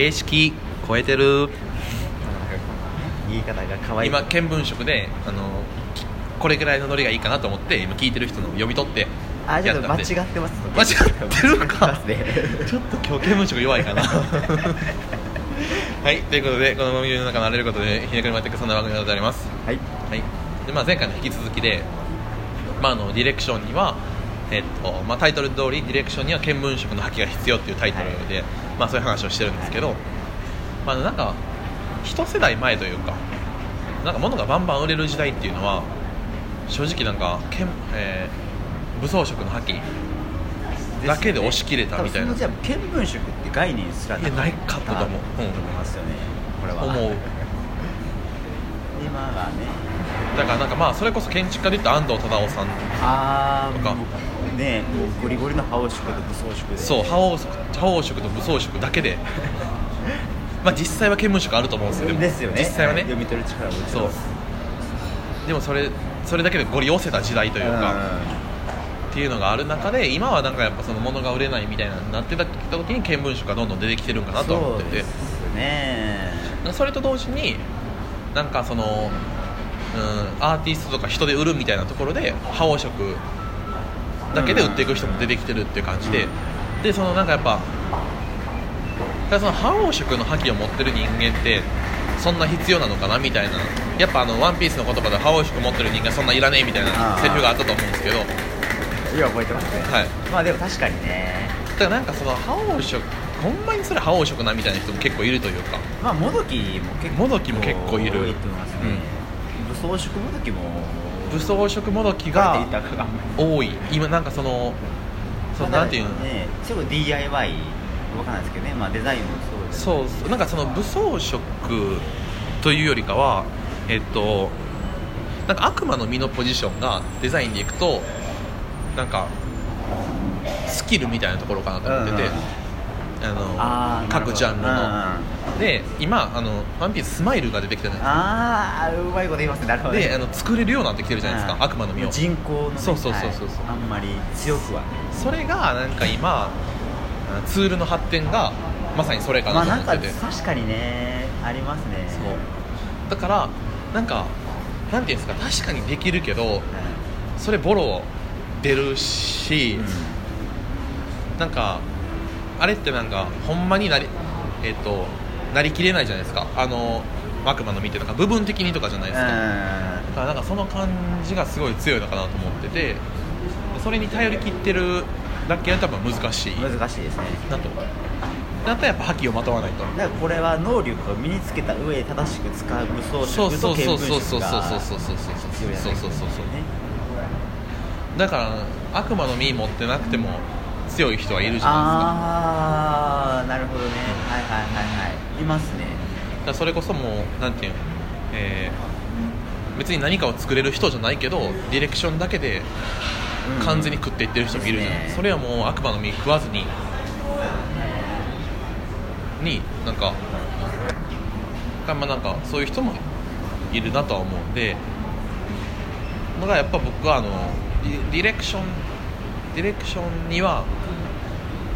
形式超えてる。言い方が可愛い。今見聞色であのきこれぐらいのノリがいいかなと思って今聞いてる人の読み取ってあちょっと間違やってます間違ってるか。ね。ちょっと今日見聞色弱いかな。はいということでこの番組の中のあらゆることでひねくりまっていくそんな番組でございます。はい。はい。でまあ、前回の引き続きで、まあ、あのディレクションには、えっとまあ、タイトル通りディレクションには見聞色の破棄が必要っていうタイトルで、まあ、そういう話をしてるんですけど、まあ、なんか一世代前というかなんか物がバンバン売れる時代っていうのは正直なんか見、えー武装色の破棄だけで押し切れたみたいな。多分そのじゃあ見聞色って概念すらないかったと思う。と思いますよねこれは。思う。今がね。だからなんかまあそれこそ建築家で言った安藤忠雄さんあとか。あねもうゴリゴリの覇王色と武装色で。そう覇王色覇王色と武装色だけで。まあ実際は見聞色あると思うんですよも。ですよね。実際はね。読み取る力もそう。でもそれそれだけでご利用せた時代というか、っていうのがある中で今はなんかやっぱその物が売れないみたいなになってた時に見聞色がどんどん出てきてるんかなとは思ってて。そうですね。それと同時になんかその、うん、アーティストとか人で売るみたいなところで覇王色だけで売っていく人も出てきてるっていう感じで、でそのなんかやっぱだからその覇王色の覇気を持ってる人間ってそんな必要なのかなみたいなやっぱあの「ワンピースの言葉で覇王色持ってる人間そんないらねえみたいなセリフがあったと思うんですけど今覚えてますね。はい。まあでも確かにね。だからなんかその覇王色ほんまにそれ覇王色なみたいな人も結構いるというか。まあもどきも結構もどきも結構いる。多いと思いますね、武装色もどきも武装色もどきがが多い。今なんかそのそのなんていうの？ねすごい DIY わかんないですけどね。まあデザインもそうです。そうなんかその武装色というよりかはえっとなんか悪魔の実のポジションがデザインでいくとなんかスキルみたいなところかなと思ってて、うんうんあの各ジャンルの、うんうんで今あの「ワンピーススマイルが出てきたじゃないああうまいこと言いますねなるほどね。であの作れるようになってきてるじゃないですか、うん。悪魔の実を人工のねそうそうそうそう。そうはい。あんまり強くは。それがなんか今ツールの発展がまさにそれかまあなと思ってて、か確かにねありますね。そう。だからなんかなんていうんですか確かにできるけどうん。それボロ出るし、なんかあれってなんかほんまになりえっ、となりきれないじゃないですか。あの悪魔の実ってなんか部分的にとかじゃないですか、だからなんかその感じがすごい強いのかなと思っててそれに頼りきってるだけは多分難しい。うん難しいですね。なと。だったらやっぱ覇気をまとわないと。だからこれは能力を身につけた上で正しく使う武装そう色そうそうと見聞そうそうそう色がそうそうそうそう必要やそうそうそうそうねだから悪魔の実持ってなくても強い人はいるじゃなああなるほどね。はいはいはいはい。いますね。いですかだそれこそもうなんていうの、えー別に何かを作れる人じゃないけどディレクションだけでうん。完全に食っていってる人もいるじゃない、ですね。それはもう悪魔の実食わずにになんかまあなんかそういう人もいるなとは思うんでだからやっぱ僕はあのディレクションディレクションには、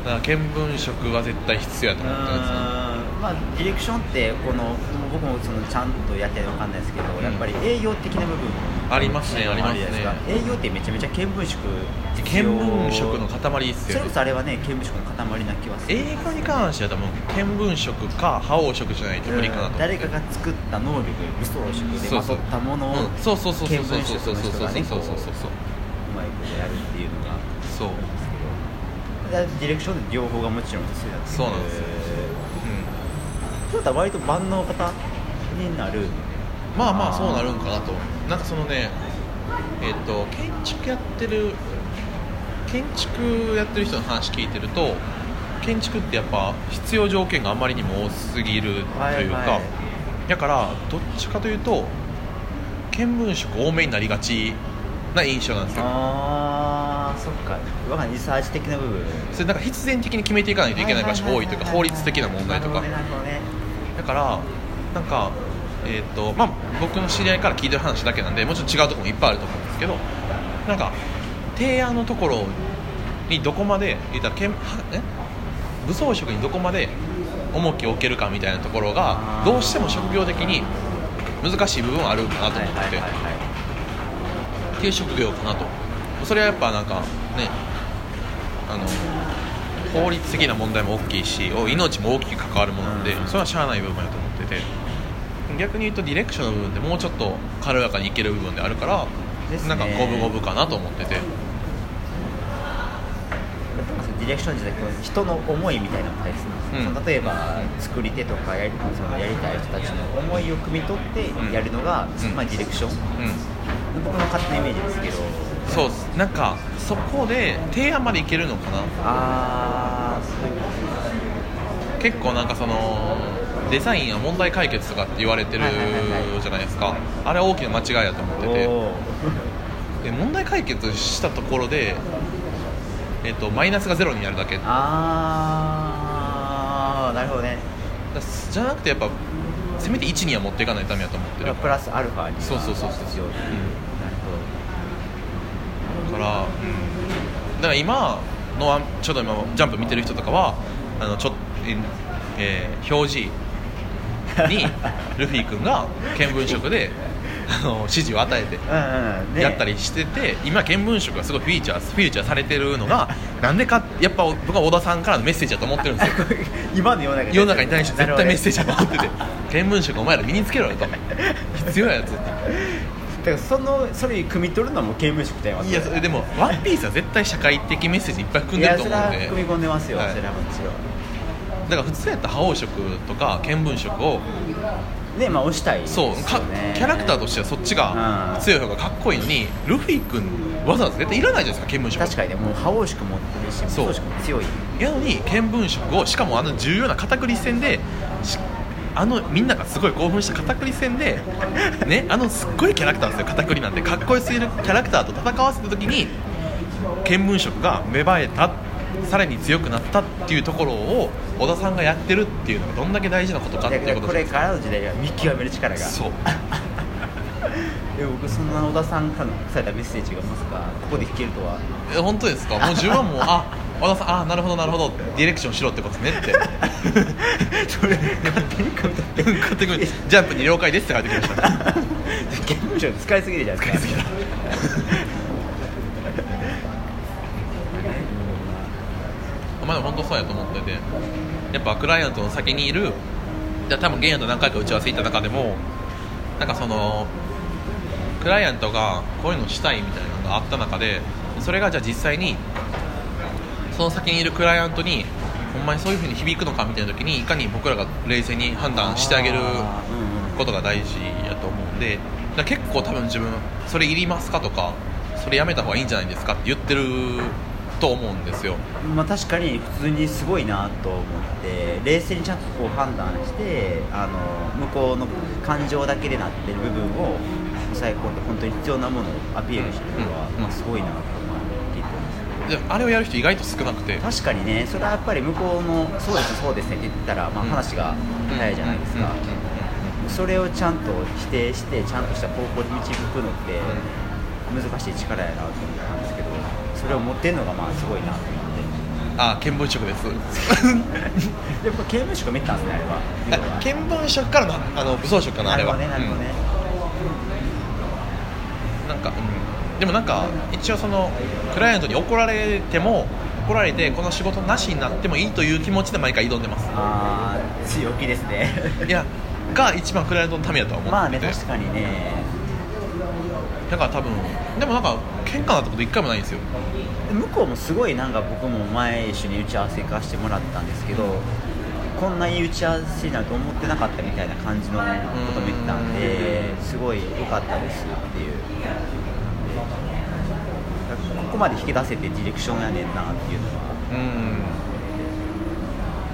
うん、見聞色は絶対必要やと思ってます。まあ、ディレクションってこの僕もそのちゃんとやってるの分かんないですけど、うん、やっぱり営業的な部分ありますねありますね。営業ってめちゃめちゃ見聞色見聞色の塊です。よ、ね、それこそあれはね見聞色の塊な気はする、ね、映に関しては多分見聞色か覇王色じゃないと無理かなと、うん、誰かが作った能力武装色でまとったものを見聞色の人がねうまいことやるそう。ディレクションで両方がもちろん必要だってそうなんですよ。そうだ割と万能型になる。うんまあまあそうなるんかなと。なんかそのねえっ、と建築やってる建築やってる人の話聞いてると建築ってやっぱ必要条件があまりにも多すぎるというか、はいはい。だからどっちかというと見聞色多めになりがちな印象なんですよわかんないリサーチ的な部分。それなんか必然的に決めていかないといけない場所が多いというか法律的な問題とか。ねだからなんかえっ、とまあ僕の知り合いから聞いてる話だけなんでもちろん違うところもいっぱいあると思うんですけどなんか提案のところにどこまで言ったらけん武装色にどこまで重きを置けるかみたいなところがどうしても職業的に難しい部分はあるかなと思って。て、っていう職業かなと。それはやっぱなんかねあの法律的な問題も大きいしお命も大きく関わるものなんで、うん。それはしゃあない部分やと思ってて。逆に言うとディレクションの部分でもうちょっと軽やかにいける部分であるから、なんか五分五分かなと思ってて。ディレクション自体こう人の思いみたいなのが大切なんですよ、うん。例えば作り手とかやりそのやりたい人たちの思いを汲み取ってやるのが、うん。まあ、ディレクション、うん。僕の勝手なイメージですけど。そうなんかそこで提案までいけるのかな。あ結構なんかそのデザインは問題解決とかって言われてるじゃないですか。あれは大きな間違いだと思ってて。で問題解決したところで、えっとマイナスがゼロになるだけ。だあー。なるほどね。じゃなくてやっぱせめて1には持っていかないとダメだと思ってるプラスアルファにはそうそうそうそう。必要なるだから、うん、だから今のはちょうど今ジャンプ見てる人とかはあのちょっええー表示にルフィ君が見聞色であの指示を与えてやったりしてて、今見聞色がすごいフィーチャーフィーチャーされてるのがなんでかやっぱ僕は小田さんからのメッセージだと思ってるんですよ。今の世の中世の中に対して絶対メッセージジだと思ってて見聞色お前ら身につけろよと。必要ややつってだからそのそれ汲み取るのも刑務所ちゃいやそれでも「ワンピースは絶対社会的メッセージいっぱい含んでると思うんで。いやそれは組み込んでますよ、はい。それはもちろだから普通やったら覇王色とか見聞色を。んねまあ押したいですよそうかねキャラクターとしてはそっちがうん。強い方がかっこいいのにルフィ君わざわざ絶対いらないじゃないですか見聞色。確かにねもう覇王色持ってるし武装色も強い。やのに見聞色をしかもあの重要な片栗戦でしあのみんながすごい興奮した片栗戦で、ね、あのすっごいキャラクターですよ片栗なんて。かっこよすぎるキャラクターと戦わせた時に見聞色が芽生えたさらに強くなったっていうところを小田さんがやってるっていうのがどんだけ大事なことかっていうことこれからの時代は見極める力が。そう。で僕そんな小田さんからのされたメッセージがまさか？ここで聞けるとは。え本当ですか？もう自分はもうあ小田さんあなるほどなるほどディレクションしろってことねって。それ勝手に組み取ってジャンプに了解ですって書いてきました。刑務所使いすぎるじゃないですかまあでも本当そうやと思ってて。やっぱクライアントの先にいるで多分ゲイアンと何回か打ち合わせ行った中でもなんかそのクライアントがこういうのしたいみたいなのがあった中でそれがじゃあ実際にその先にいるクライアントにほんまにそういうふうに響くのか？みたいな時にいかに僕らが冷静に判断してあげることが大事やと思うんで結構多分自分それいりますか？とかそれやめた方がいいんじゃないですか？って言ってると思うんですよ。まあ、確かに普通にすごいなと思って冷静にちゃんとこう判断してあの向こうの感情だけでなってる部分を抑え込んで本当に必要なものをアピールしてるのは、うんまあ、すごいなと思っであれをやる人意外と少なくて。確かにね。それはやっぱり向こうのそうですそうですねって言ったら、まあ、うん。話が早いじゃないですか、それをちゃんと否定してちゃんとした方向に導くのって難しい力やなと思ったんですけどそれを持ってるのがまあすごいなと思って。あ見聞色です。でも刑務所が見たんですねあれは。見聞色からのあの武装色かなあれは。ねなるほどね、うん。なんか、うん、でもなんか一応そのクライアントに怒られても怒られてこの仕事なしになってもいいという気持ちで毎回挑んでます。ああ強気ですね。いやが一番クライアントのためやとは思ってて、まあね確かにね。だから多分でもなんか喧嘩なったこと一回もないんですよ。向こうもすごいなんか僕も前一緒に打ち合わせ行かしてもらったんですけどこんないい打ち合わせになると思ってなかったみたいな感じのことも言ってたんですごい良かったですっていうここまで引き出せてディレクションやねんなっていうのは。うん。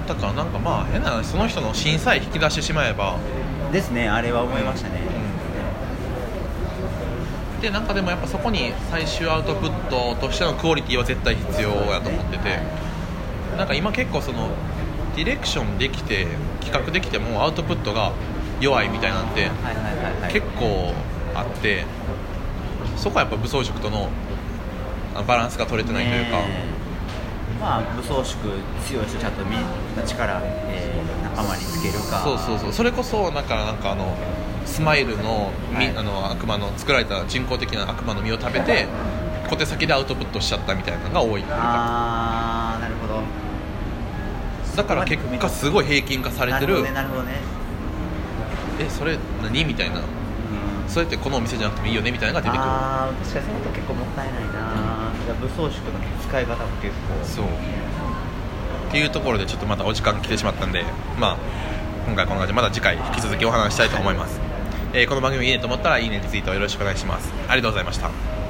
だからなんかまあ変な話その人の芯さえ引き出してしまえば。ですねあれは思いましたね、でなんかでもやっぱそこに最終アウトプットとしてのクオリティは絶対必要やと思ってて。なんか今結構そのディレクションできて企画できてもアウトプットが弱いみたいなんて結構あってそこはやっぱ武装色とのあバランスが取れてないというか、まあ武装色強い人ちゃんとみ力、えー、なん頭につけるか。そうそうそう。それこそなんかなんかあのスマイルの,、みはい。あの悪魔の作られた人工的な悪魔の実を食べて小手先でアウトプットしちゃったみたいなのが多いっていうか。ああなるほど。だから結果すごい平均化されてる。なるほどねなるほどね。えそれ何？みたいな。うんそれってこのお店じゃなくてもいいよねみたいなのが出てくる。ああ確かにそのと結構もったいないな、じゃあ武装宿の使い方も結構。そう。っていうところでちょっとまたお時間来てしまったんでまあ今回こんな感じでまた次回引き続きお話ししたいと思います、えーこの番組いいねと思ったらいいねリツイートよろしくお願いします。ありがとうございました